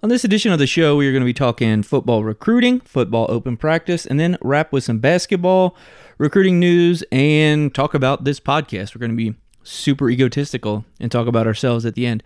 On this edition of the show, we are going to be talking football recruiting, football open practice, and then wrap with some basketball recruiting news and talk about this podcast. We're going to be super egotistical and talk about ourselves at the end.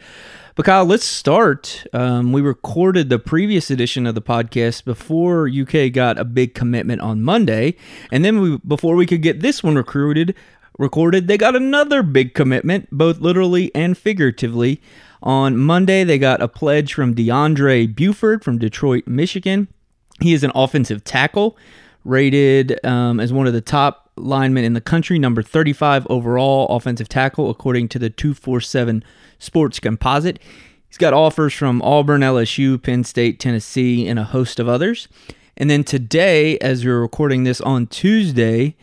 But Kyle, let's start. Um, we recorded the previous edition of the podcast before UK got a big commitment on Monday, and then we, before we could get this one recruited, recorded, they got another big commitment, both literally and figuratively. On Monday, they got a pledge from DeAndre Buford from Detroit, Michigan. He is an offensive tackle, rated um, as one of the top linemen in the country, number 35 overall offensive tackle, according to the 247 Sports Composite. He's got offers from Auburn, LSU, Penn State, Tennessee, and a host of others. And then today, as we're recording this on Tuesday,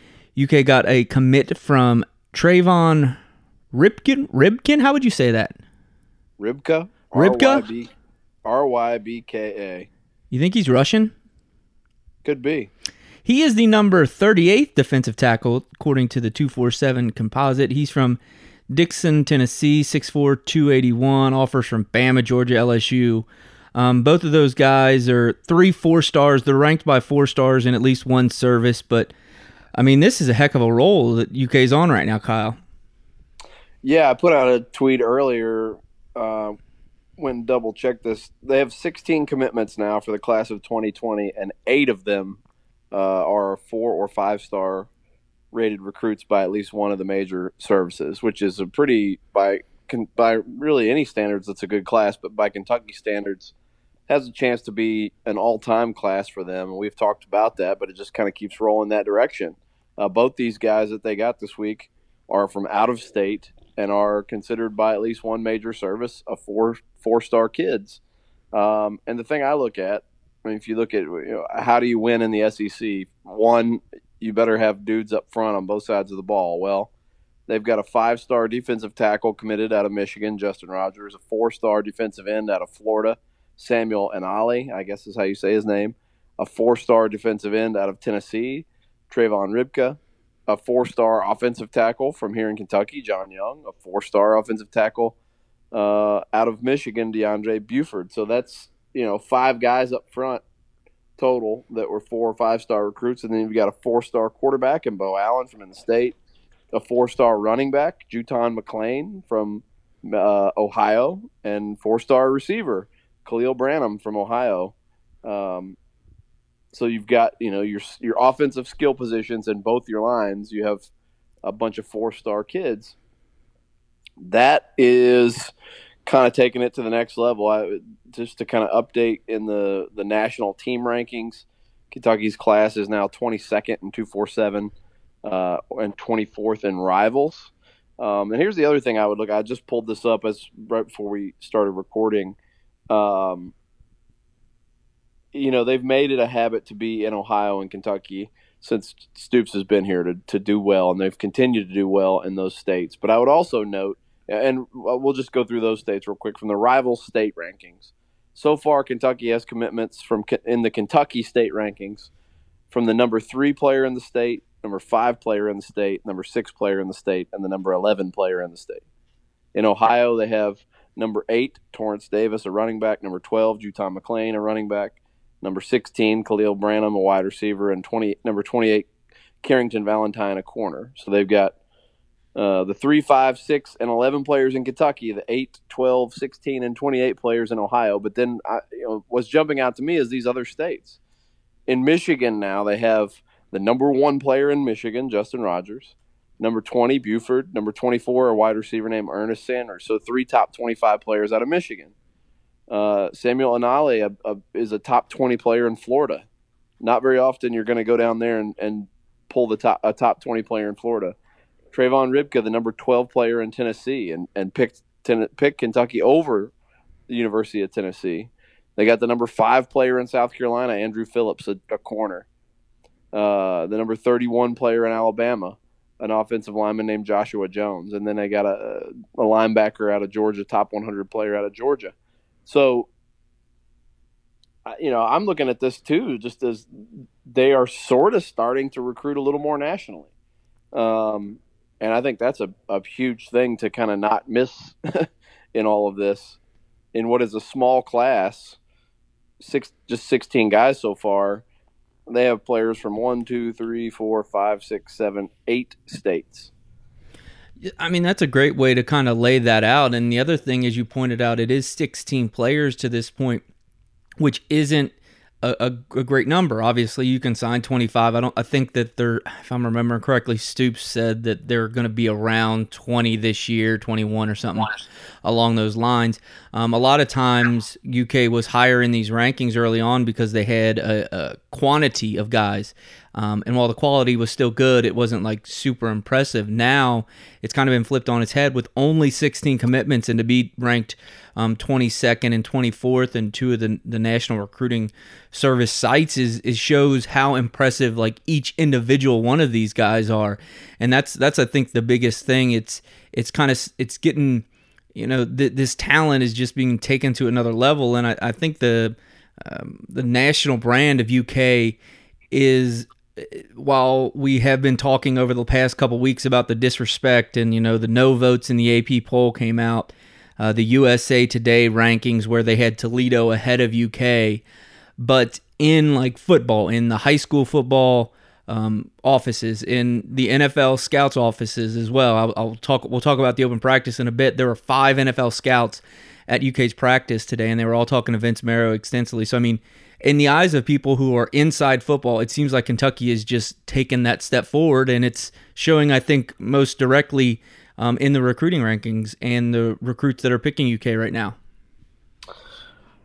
UK got a commit from Trayvon Ripken. Ribkin, how would you say that? Rybka. Rybka. R Y B K A. You think he's Russian? Could be. He is the number 38th defensive tackle, according to the 247 composite. He's from Dickson, Tennessee, 6'4, 281, offers from Bama, Georgia, LSU. Um, both of those guys are three four stars. They're ranked by four stars in at least one service. But, I mean, this is a heck of a role that UK's on right now, Kyle. Yeah, I put out a tweet earlier uh, when double checked this. They have 16 commitments now for the class of 2020, and eight of them uh, are four or five star rated recruits by at least one of the major services, which is a pretty by by really any standards that's a good class, but by Kentucky standards has a chance to be an all-time class for them. And we've talked about that, but it just kind of keeps rolling that direction. Uh, both these guys that they got this week are from out of state and are considered by at least one major service a four four star kids. Um, and the thing I look at I mean, if you look at you know, how do you win in the SEC, one, you better have dudes up front on both sides of the ball. Well, they've got a five star defensive tackle committed out of Michigan, Justin Rogers, a four star defensive end out of Florida, Samuel Anaele, I guess is how you say his name, a four star defensive end out of Tennessee, Trayvon Rybka, a four star offensive tackle from here in Kentucky, John Young, a four star offensive tackle uh, out of Michigan, DeAndre Buford. So that's you know five guys up front total that were four or five star recruits, and then you've got a four star quarterback in Beau Allen from in the state, a four star running back, JuTahn McClain from uh, Ohio, and four star receiver Khalil Branham from Ohio. Um, so you've got you know your your offensive skill positions in both your lines. You have a bunch of four star kids. That is kind of taking it to the next level. I, just to kind of update in the the national team rankings, Kentucky's class is now 22nd in 247 uh, and 24th in rivals. Um, and here's the other thing I would look. I just pulled this up as right before we started recording. Um, you know, they've made it a habit to be in Ohio and Kentucky since Stoops has been here to, to do well, and they've continued to do well in those states. But I would also note and we'll just go through those states real quick from the rival state rankings. So far, Kentucky has commitments from in the Kentucky state rankings from the number three player in the state, number five player in the state, number six player in the state, and the number 11 player in the state. In Ohio, they have number eight, Torrance Davis, a running back, number 12, JuTahn McClain, a running back, number 16, Khalil Branham, a wide receiver, and 20, number 28, Carrington Valentine, a corner. So they've got uh, the 3, 5, 6, and 11 players in Kentucky, the 8, 12, 16, and 28 players in Ohio. But then I, you know, what's jumping out to me is these other states. In Michigan now, they have the number one player in Michigan, Justin Rogers. Number 20, Buford. Number 24, a wide receiver named Ernest Sanders. So three top 25 players out of Michigan. Uh, Samuel Anaele a, a, is a top 20 player in Florida. Not very often you're going to go down there and, and pull the top a top 20 player in Florida. Trayvon Rybka, the number 12 player in Tennessee, and, and picked, ten, picked Kentucky over the University of Tennessee. They got the number five player in South Carolina, Andru Phillips, a, a corner. uh, the number 31 player in Alabama, an offensive lineman named Joshua Jones, and then they got a, a linebacker out of Georgia, top 100 player out of Georgia. So, you know, I'm looking at this too, just as they are sort of starting to recruit a little more nationally. Um, and I think that's a, a huge thing to kind of not miss in all of this. In what is a small class, six just 16 guys so far, they have players from one, two, three, four, five, six, seven, eight states. I mean, that's a great way to kind of lay that out. And the other thing, as you pointed out, it is 16 players to this point, which isn't a, a, a, great number. Obviously, you can sign 25. I don't. I think that they're, if I'm remembering correctly, Stoops said that they're going to be around 20 this year, 21 or something along those lines. Um, a lot of times, UK was higher in these rankings early on because they had a, a quantity of guys. Um, and while the quality was still good, it wasn't like super impressive. Now it's kind of been flipped on its head with only 16 commitments and to be ranked um, 22nd and 24th and two of the, the national recruiting service sites is, is shows how impressive like each individual one of these guys are. And that's, that's, I think the biggest thing. It's, it's kind of, it's getting, you know, th- this talent is just being taken to another level. And I, I think the, um, the national brand of UK is while we have been talking over the past couple weeks about the disrespect and you know the no votes in the AP poll came out, uh, the USA Today rankings where they had Toledo ahead of UK, but in like football, in the high school football um, offices, in the NFL scouts offices as well. I'll, I'll talk. We'll talk about the open practice in a bit. There were five NFL scouts at UK's practice today, and they were all talking to Vince Marrow extensively. So I mean in the eyes of people who are inside football, it seems like Kentucky is just taken that step forward, and it's showing, I think, most directly um, in the recruiting rankings and the recruits that are picking UK right now.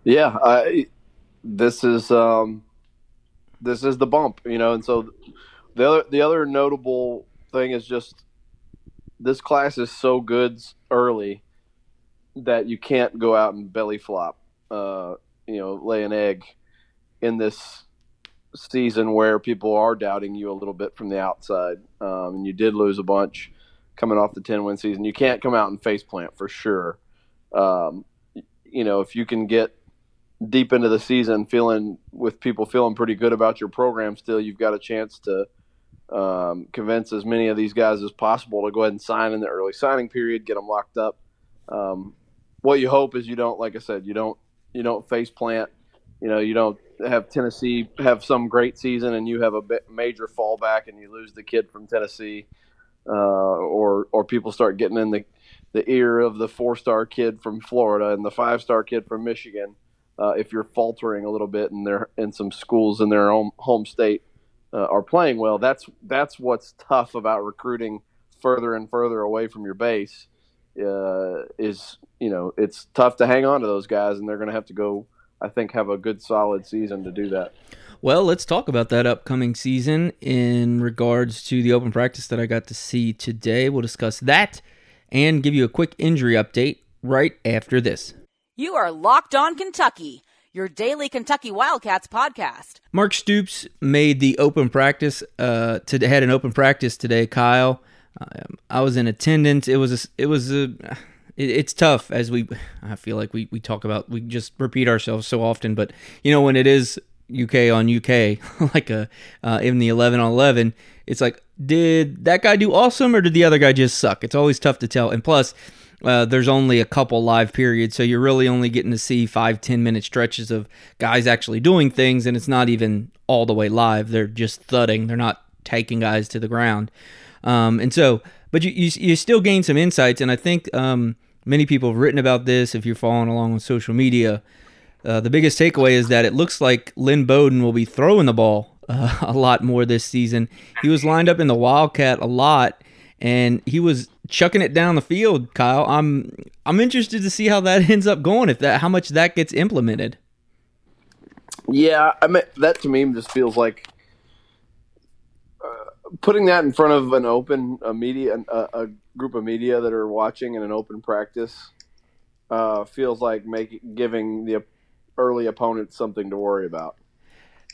Yeah, I, this is um, this is the bump, you know, and so the other the other notable thing is just this class is so good early that you can't go out and belly flop, uh, you know, lay an egg in this season where people are doubting you a little bit from the outside. Um, and you did lose a bunch coming off the 10 win season. You can't come out and face plant for sure. Um, you know, if you can get deep into the season feeling with people feeling pretty good about your program still, you've got a chance to um, convince as many of these guys as possible to go ahead and sign in the early signing period, get them locked up. Um, what you hope is you don't, like I said, you don't you don't face plant. You know, you don't have Tennessee have some great season and you have a major fallback and you lose the kid from Tennessee, uh, or or people start getting in the the ear of the four star kid from Florida and the five star kid from Michigan. Uh, if you're faltering a little bit and they're in some schools in their own home state uh, are playing well, that's that's what's tough about recruiting further and further away from your base. Uh, is you know it's tough to hang on to those guys and they're going to have to go I think, have a good solid season to do that. Well, let's talk about that upcoming season in regards to the open practice that I got to see today. We'll discuss that and give you a quick injury update right after this. You are Locked On Kentucky, your daily Kentucky Wildcats podcast. Mark Stoops made the open practice. Uh, to had an open practice today. Kyle, um, I was in attendance. It was a, it was a it, it's tough as we I feel like we, we talk about we just repeat ourselves so often, but you know when it is UK on UK like a uh, in the 11 on 11, it's like did that guy do awesome or did the other guy just suck? It's always tough to tell. And plus, uh, there's only a couple live periods, so you're really only getting to see five, ten minute stretches of guys actually doing things, and it's not even all the way live. They're just thudding. They're not taking guys to the ground. Um, and so, but you, you, you still gain some insights, and I think um, many people have written about this. If you're following along on social media, uh, the biggest takeaway is that it looks like Lynn Bowden will be throwing the ball uh, a lot more this season. He was lined up in the Wildcat a lot, and he was chucking it down the field. Kyle, I'm I'm interested to see how that ends up going. If that how much that gets implemented. Yeah, I mean that to me just feels like putting that in front of an open a media a, a group of media that are watching in an open practice uh, feels like making giving the early opponent something to worry about.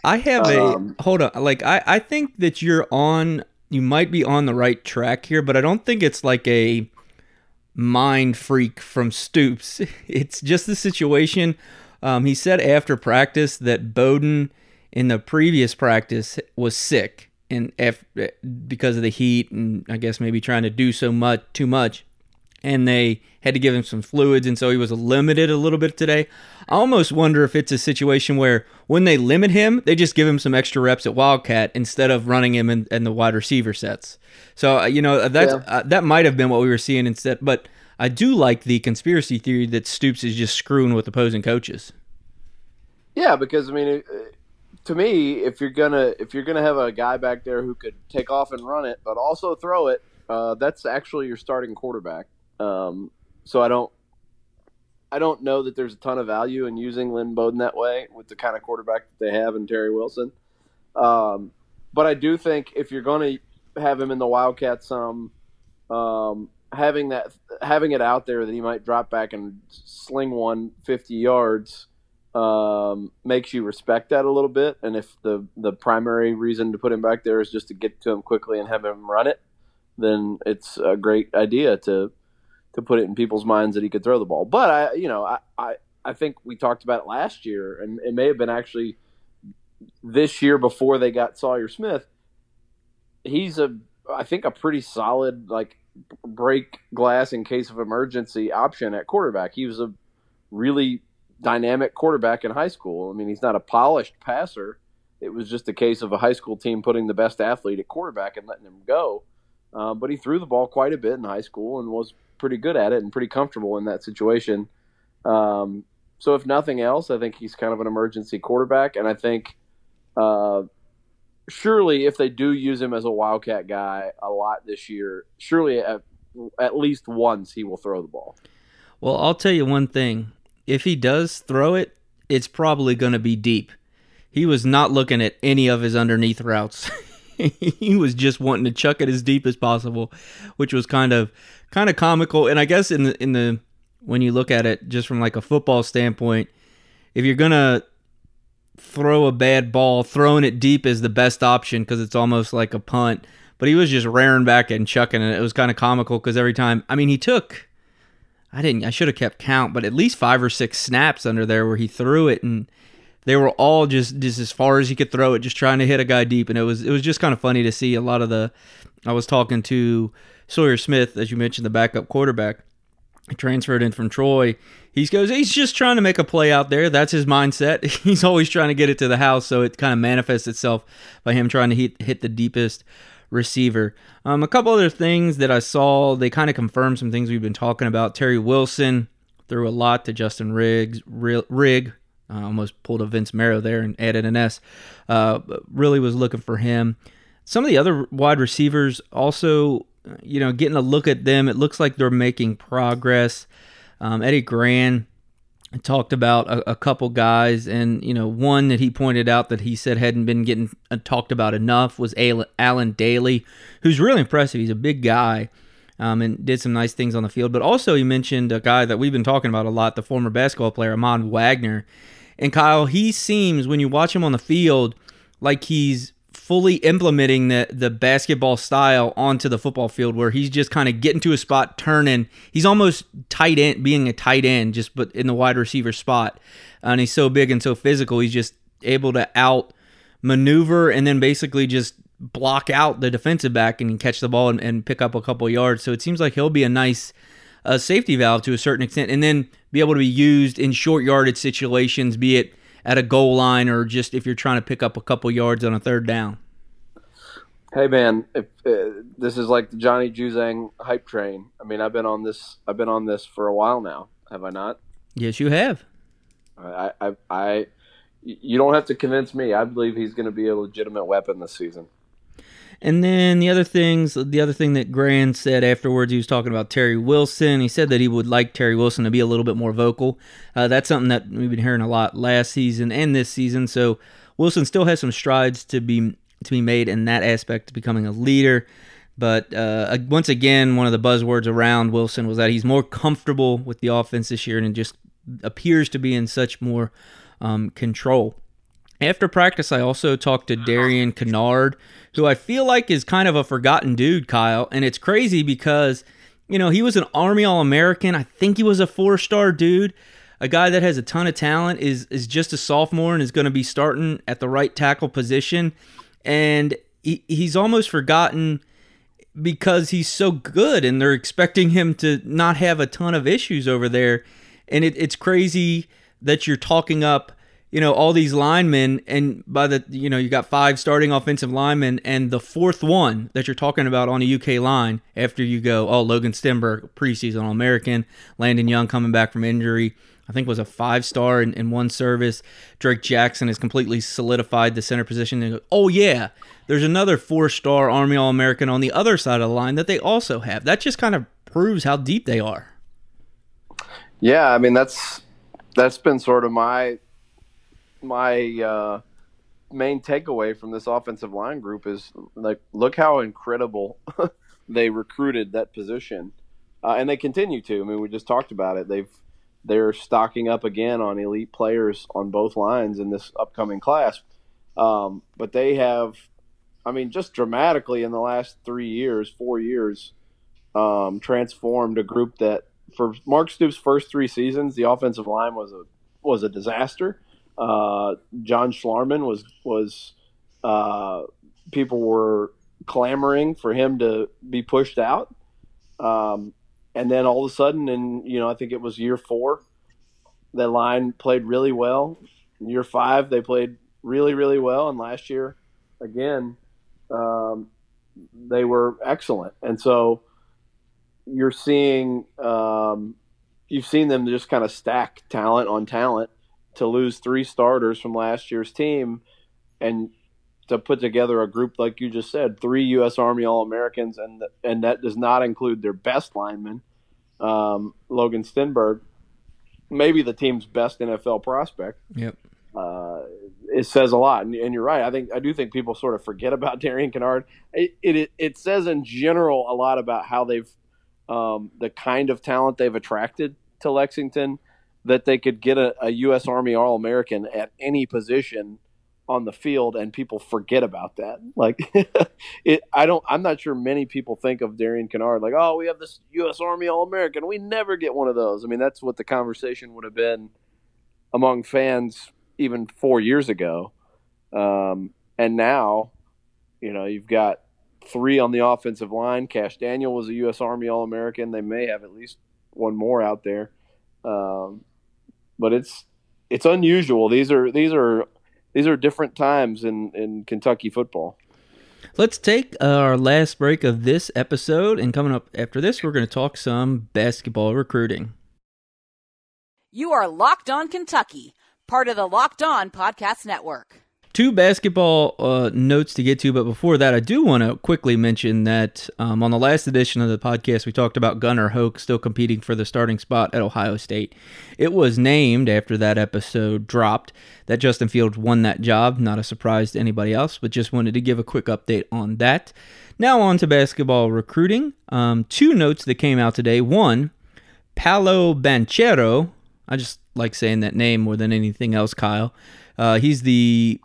I have um, a hold on. Like I, I think that you're on. You might be on the right track here, but I don't think it's like a mind freak from Stoops. It's just the situation. Um, he said after practice that Bowden in the previous practice was sick and if, because of the heat and I guess maybe trying to do so much too much and they had to give him some fluids, and so he was limited a little bit today. I almost wonder if it's a situation where when they limit him, they just give him some extra reps at Wildcat instead of running him in, in the wide receiver sets. So uh, you know that's yeah. uh, that might have been what we were seeing instead. But I do like the conspiracy theory that Stoops is just screwing with opposing coaches. Yeah, because I mean, to me, if you're gonna if you're gonna have a guy back there who could take off and run it, but also throw it, uh, that's actually your starting quarterback. Um, so I don't I don't know that there's a ton of value in using Lynn Bowden that way with the kind of quarterback that they have in Terry Wilson. Um, but I do think if you're going to have him in the Wildcat some, um, having that having it out there that he might drop back and sling one 50 yards um, makes you respect that a little bit. And if the the primary reason to put him back there is just to get to him quickly and have him run it, then it's a great idea to to put it in people's minds that he could throw the ball. But I, you know, I, I, I think we talked about it last year, and it may have been actually this year before they got Sawyer Smith. He's a, I think, a pretty solid like break glass in case of emergency option at quarterback. He was a really dynamic quarterback in high school. I mean, he's not a polished passer. It was just a case of a high school team putting the best athlete at quarterback and letting him go. Uh, but he threw the ball quite a bit in high school and was pretty good at it and pretty comfortable in that situation. Um, so if nothing else, I think he's kind of an emergency quarterback, and I think uh, surely if they do use him as a wildcat guy a lot this year, surely at, at least once he will throw the ball. Well, I'll tell you one thing: if he does throw it, it's probably going to be deep. He was not looking at any of his underneath routes. he was just wanting to chuck it as deep as possible, which was kind of kind of comical. And I guess in the in the when you look at it just from like a football standpoint, if you're gonna throw a bad ball, throwing it deep is the best option because it's almost like a punt. But he was just raring back and chucking it. It was kind of comical because every time, I mean, he took, I didn't, I should have kept count, but at least five or six snaps under there where he threw it and they were all just just as far as he could throw it, just trying to hit a guy deep, and it was it was just kind of funny to see a lot of the. I was talking to Sawyer Smith, as you mentioned, the backup quarterback, transferred in from Troy. He goes, he's just trying to make a play out there. That's his mindset. He's always trying to get it to the house, so it kind of manifests itself by him trying to hit hit the deepest receiver. Um, a couple other things that I saw, they kind of confirmed some things we've been talking about. Terry Wilson threw a lot to Justin Riggs, Rig, I almost pulled a Vince Marrow there and added an S. Uh, really was looking for him. Some of the other wide receivers also, you know, getting a look at them. It looks like they're making progress. Um, Eddie Gran talked about a, a, couple guys, and you know, one that he pointed out that he said hadn't been getting uh, talked about enough was Allen Dailey, who's really impressive. He's a big guy. Um, and did some nice things on the field. But also, he mentioned a guy that we've been talking about a lot, the former basketball player, Ahmad Wagner. And Kyle, he seems when you watch him on the field like he's fully implementing the the basketball style onto the football field where he's just kind of getting to a spot, turning. He's almost tight end, being a tight end, just but in the wide receiver spot. And he's so big and so physical, he's just able to out maneuver and then basically just block out the defensive back and catch the ball and, and pick up a couple yards. So it seems like he'll be a nice uh, safety valve to a certain extent. And then be able to be used in short yardage situations, be it at a goal line or just if you're trying to pick up a couple yards on a third down. Hey man, if uh, this is like the Johnny Juzang hype train. I mean, I've been on this. I've been on this for a while now. Have I not? Yes, you have. I, I, I you don't have to convince me. I believe he's going to be a legitimate weapon this season. And then the other things, the other thing that Gran said afterwards, he was talking about Terry Wilson. He said that he would like Terry Wilson to be a little bit more vocal. Uh, that's something that we've been hearing a lot last season and this season. So Wilson still has some strides to be to be made in that aspect of becoming a leader. But uh, once again, one of the buzzwords around Wilson was that he's more comfortable with the offense this year and just appears to be in such more um, control. After practice, I also talked to Darian Kinnard, who I feel like is kind of a forgotten dude, Kyle. And it's crazy because, you know, he was an Army All American. I think he was a four star dude. A guy that has a ton of talent is is just a sophomore and is going to be starting at the right tackle position. And he, he's almost forgotten because he's so good and they're expecting him to not have a ton of issues over there. And it, it's crazy that you're talking up you know all these linemen and by the you know you got five starting offensive linemen and the fourth one that you're talking about on a UK line after you go oh Logan Stenberg preseason All American Landon Young coming back from injury. I think was a five star in, in one service. Drake Jackson has completely solidified the center position. And oh yeah there's another four star Army All American on the other side of the line that they also have. That just kind of proves how deep they are. Yeah I mean that's that's been sort of my my uh, main takeaway from this offensive line group is like, look how incredible they recruited that position, uh, and they continue to. I mean, we just talked about it. They've they're stocking up again on elite players on both lines in this upcoming class. Um, but they have, I mean, just dramatically in the last three years, four years, um, transformed a group that for Mark Stoops' first three seasons, the offensive line was a was a disaster. Uh, John Schlarman was was uh, people were clamoring for him to be pushed out, um, and then all of a sudden, and you know, I think it was year four, the line played really well. Year five, they played really really well, and last year, again, um, they were excellent, and so you're seeing um, you've seen them just kind of stack talent on talent to lose three starters from last year's team and to put together a group like you just said, three U.S. Army All Americans, and and that does not include their best lineman, um, Logan Stenberg, maybe the team's best NFL prospect. Yep. Uh, it says a lot, and, and, you're right. I think I do think people sort of forget about Darian Kinnard. It, it it says in general a lot about how they've um, the kind of talent they've attracted to Lexington that they could get a, a U.S. Army All American at any position on the field, and people forget about that. Like, it, I don't. I'm not sure many people think of Darian Kinnard like, oh, we have this U.S. Army All American. We never get one of those. I mean, that's what the conversation would have been among fans even four years ago, um, and now, you know, you've got three on the offensive line. Kash Daniel was a U.S. Army All American. They may have at least one more out there. Um, but it's it's unusual. These are these are these are different times in in Kentucky football. Let's take our last break of this episode, and coming up after this, we're going to talk some basketball recruiting. You are Locked On Kentucky, part of the Locked On Podcast Network two basketball uh, notes to get to, but before that, I do want to quickly mention that um, on the last edition of the podcast, we talked about Gunnar Hoke still competing for the starting spot at Ohio State. It was named after that episode dropped that Justin Fields won that job. Not a surprise to anybody else, but just wanted to give a quick update on that. Now, on to basketball recruiting. Um, two notes that came out today. One, Paolo Banchero. I just like saying that name more than anything else, Kyle. Uh, he's the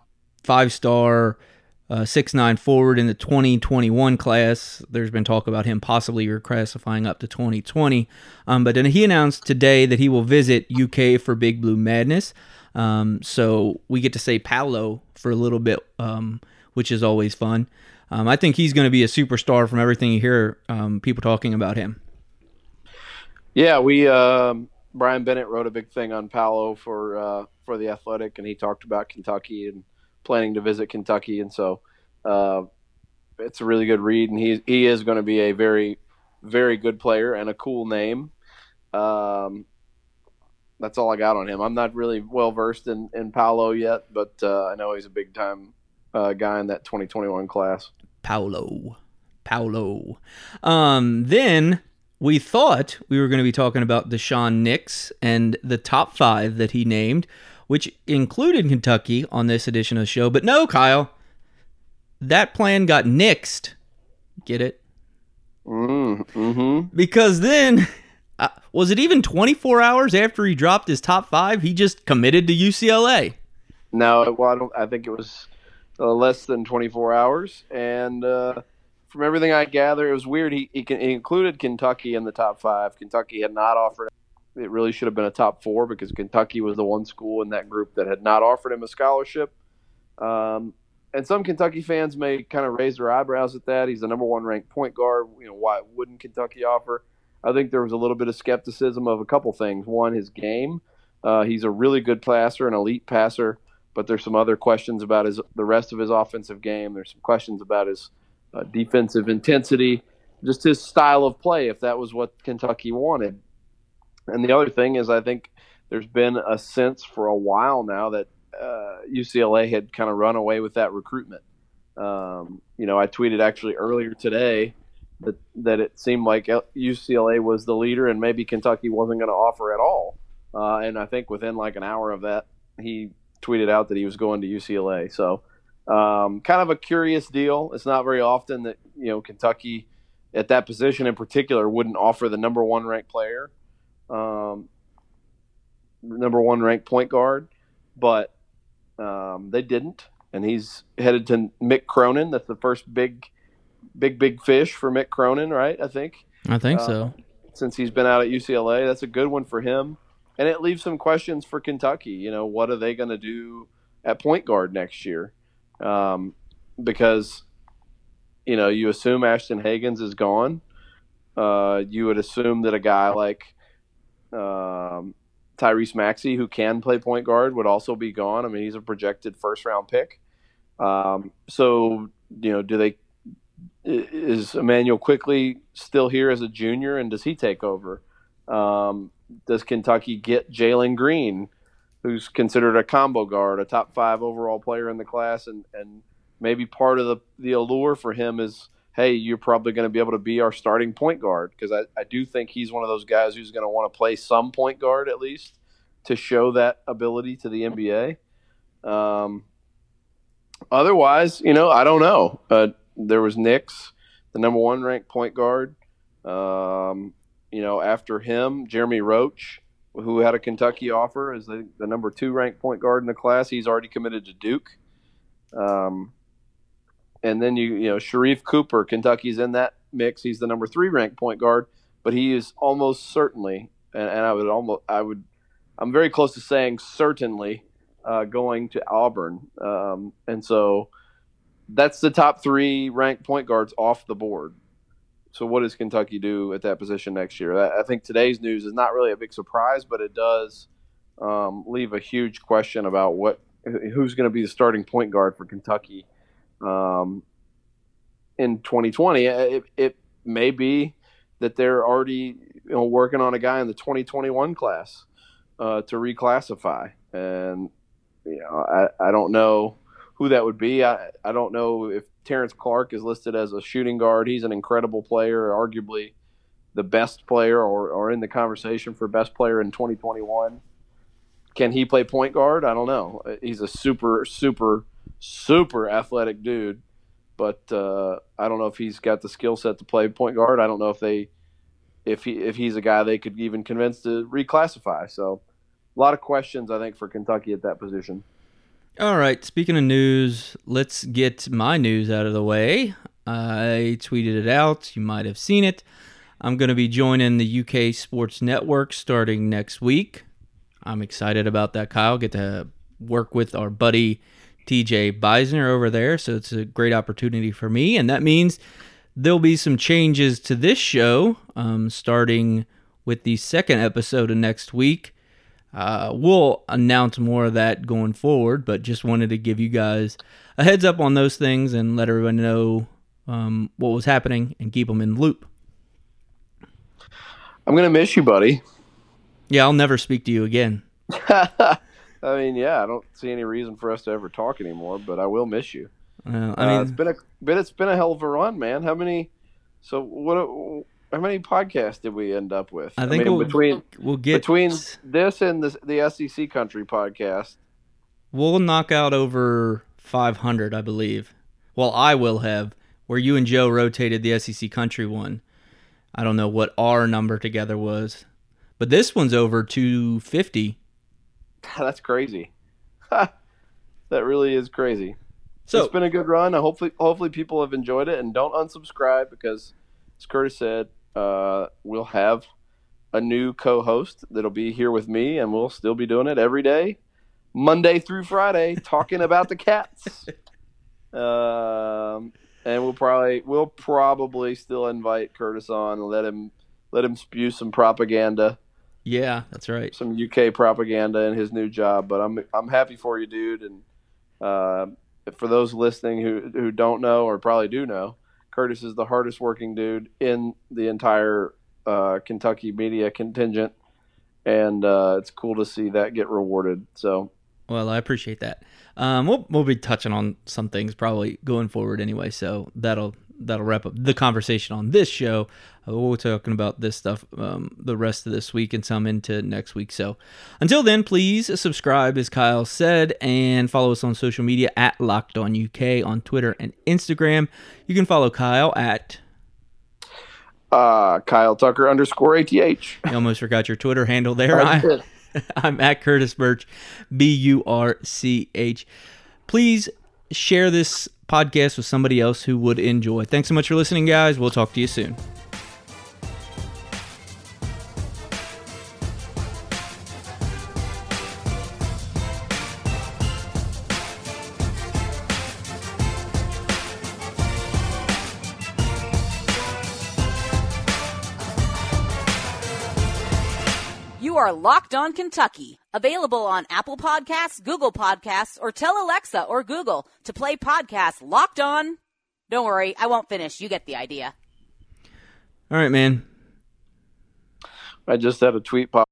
five star, uh, six nine forward in the 2021 class. There's been talk about him possibly reclassifying up to 2020. Um, but then he announced today that he will visit UK for Big Blue Madness. Um, so we get to say Paolo for a little bit, um, which is always fun. Um, I think he's going to be a superstar from everything you hear um, people talking about him. Yeah, we um, Brian Bennett wrote a big thing on Paolo for uh, for the Athletic, and he talked about Kentucky and planning to visit Kentucky, and so uh, it's a really good read. And he he is going to be a very very good player and a cool name. Um, that's all I got on him. I'm not really well versed in in Paolo yet, but uh, I know he's a big time uh, guy in that 2021 class. Paolo, Paolo. Um, then we thought we were going to be talking about Daishen Nix and the top five that he named which included Kentucky on this edition of the show. But no, Kyle, that plan got nixed. Get it? Mm, hmm Because then, uh, was it even 24 hours after he dropped his top five? He just committed to UCLA. No, well, I don't. I think it was uh, less than 24 hours, and uh, from everything I gather, it was weird. He, he, he included Kentucky in the top five. Kentucky had not offered. It really should have been a top four because Kentucky was the one school in that group that had not offered him a scholarship. Um, and some Kentucky fans may kind of raise their eyebrows at that. He's the number one ranked point guard. You know, why wouldn't Kentucky offer? I think there was a little bit of skepticism of a couple things. One, his game. Uh, he's a really good passer, an elite passer, but there's some other questions about his the rest of his offensive game. There's some questions about his uh, defensive intensity, just his style of play, if that was what Kentucky wanted. And the other thing is, I think there's been a sense for a while now that uh, UCLA had kind of run away with that recruitment. Um, you know, I tweeted actually earlier today that that it seemed like UCLA was the leader and maybe Kentucky wasn't going to offer at all. Uh, and I think within like an hour of that, he tweeted out that he was going to UCLA. So, um, kind of a curious deal. It's not very often that you know Kentucky at that position in particular wouldn't offer the number one ranked player, um, number one ranked point guard, but um, they didn't, and he's headed to Mick Cronin. That's the first big, big, big fish for Mick Cronin, right? I think. I think uh, so. Since he's been out at UCLA, that's a good one for him, and it leaves some questions for Kentucky. You know, what are they going to do at point guard next year? Um, because you know, you assume Ashton Hagans is gone. Uh, you would assume that a guy like um, Tyrese Maxey, who can play point guard, would also be gone. I mean, he's a projected first round pick. Um, so, you know, do they is Immanuel Quickley still here as a junior, and does he take over? Um, does Kentucky get Jalen Green, who's considered a combo guard, a top five overall player in the class, and and maybe part of the the allure for him is hey, you're probably going to be able to be our starting point guard because I, I do think he's one of those guys who's going to want to play some point guard at least to show that ability to the NBA. Um, otherwise, you know, I don't know. Uh, there was Nix, the number one ranked point guard. Um, you know, after him, Jeremy Roach, who had a Kentucky offer as the, the number two ranked point guard in the class. He's already committed to Duke. Um, and then you you know Sharife Cooper, Kentucky's in that mix. He's the number three ranked point guard, but he is almost certainly, and, and I would almost I would I'm very close to saying certainly uh, going to Auburn, um, and so that's the top three ranked point guards off the board. So what does Kentucky do at that position next year? I, I think today's news is not really a big surprise, but it does um, leave a huge question about what who's going to be the starting point guard for Kentucky um, in 2020. It, it, may be that they're already you know, working on a guy in the 2021 class uh, to reclassify, and you know I, I don't know who that would be. I, I don't know if Terrence Clarke is listed as a shooting guard. He's an incredible player, arguably the best player or, or in the conversation for best player in 2021. Can he play point guard? I don't know. He's a super, super super athletic dude, but uh, I don't know if he's got the skill set to play point guard. I don't know if they if he if he's a guy they could even convince to reclassify. So a lot of questions I think for Kentucky at that position. All right, speaking of news, let's get my news out of the way. I tweeted it out. You might have seen it. I'm going to be joining the UK Sports Network starting next week. I'm excited about that, Kyle. Get to work with our buddy TJ Beisner over there. So it's a great opportunity for me. And that means there'll be some changes to this show um, starting with the second episode of next week. Uh, we'll announce more of that going forward, but just wanted to give you guys a heads up on those things and let everyone know um, what was happening and keep them in the loop. I'm going to miss you, buddy. Yeah, I'll never speak to you again. I mean, yeah, I don't see any reason for us to ever talk anymore, but I will miss you. Uh, I mean, uh, it's been a but it's been a hell of a run, man. How many? So what? How many podcasts did we end up with? I think I mean, we'll, between we'll get between this and the the SEC Country podcast. We'll knock out over 500, I believe. Well, I will have. Where you and Joe rotated the SEC Country one. I don't know what our number together was, but this one's over 250 That's crazy. that really is crazy. So it's been a good run. I hopefully, hopefully people have enjoyed it and don't unsubscribe because, as Curtis said, uh, we'll have a new co-host that'll be here with me, and we'll still be doing it every day, Monday through Friday, talking about the cats. Um, and we'll probably we'll probably still invite Curtis on and let him let him spew some propaganda, yeah, that's right. some UK propaganda in his new job. But I'm I'm happy for you, dude. And uh, for those listening who who don't know or probably do know, Curtis is the hardest working dude in the entire uh, Kentucky media contingent, and uh, it's cool to see that get rewarded. So Well, I appreciate that. Um, we'll we'll be touching on some things probably going forward anyway, so that'll that'll wrap up the conversation on this show. Uh, we'll be talking about this stuff um, the rest of this week and some into next week. So until then, please subscribe, as Kyle said, and follow us on social media at Locked On UK on Twitter and Instagram. You can follow Kyle at. uh, Kyle Tucker underscore ATH. You almost forgot your Twitter handle there. I, I'm at Curtis Burch, B U R C H. Please share this podcast with somebody else who would enjoy. Thanks so much for listening, guys. We'll talk to you soon. Locked On Kentucky, available on Apple Podcasts, Google Podcasts, or tell Alexa or Google to play podcast Locked On. Don't worry, I won't finish. You get the idea. All right, man. I just had a tweet pop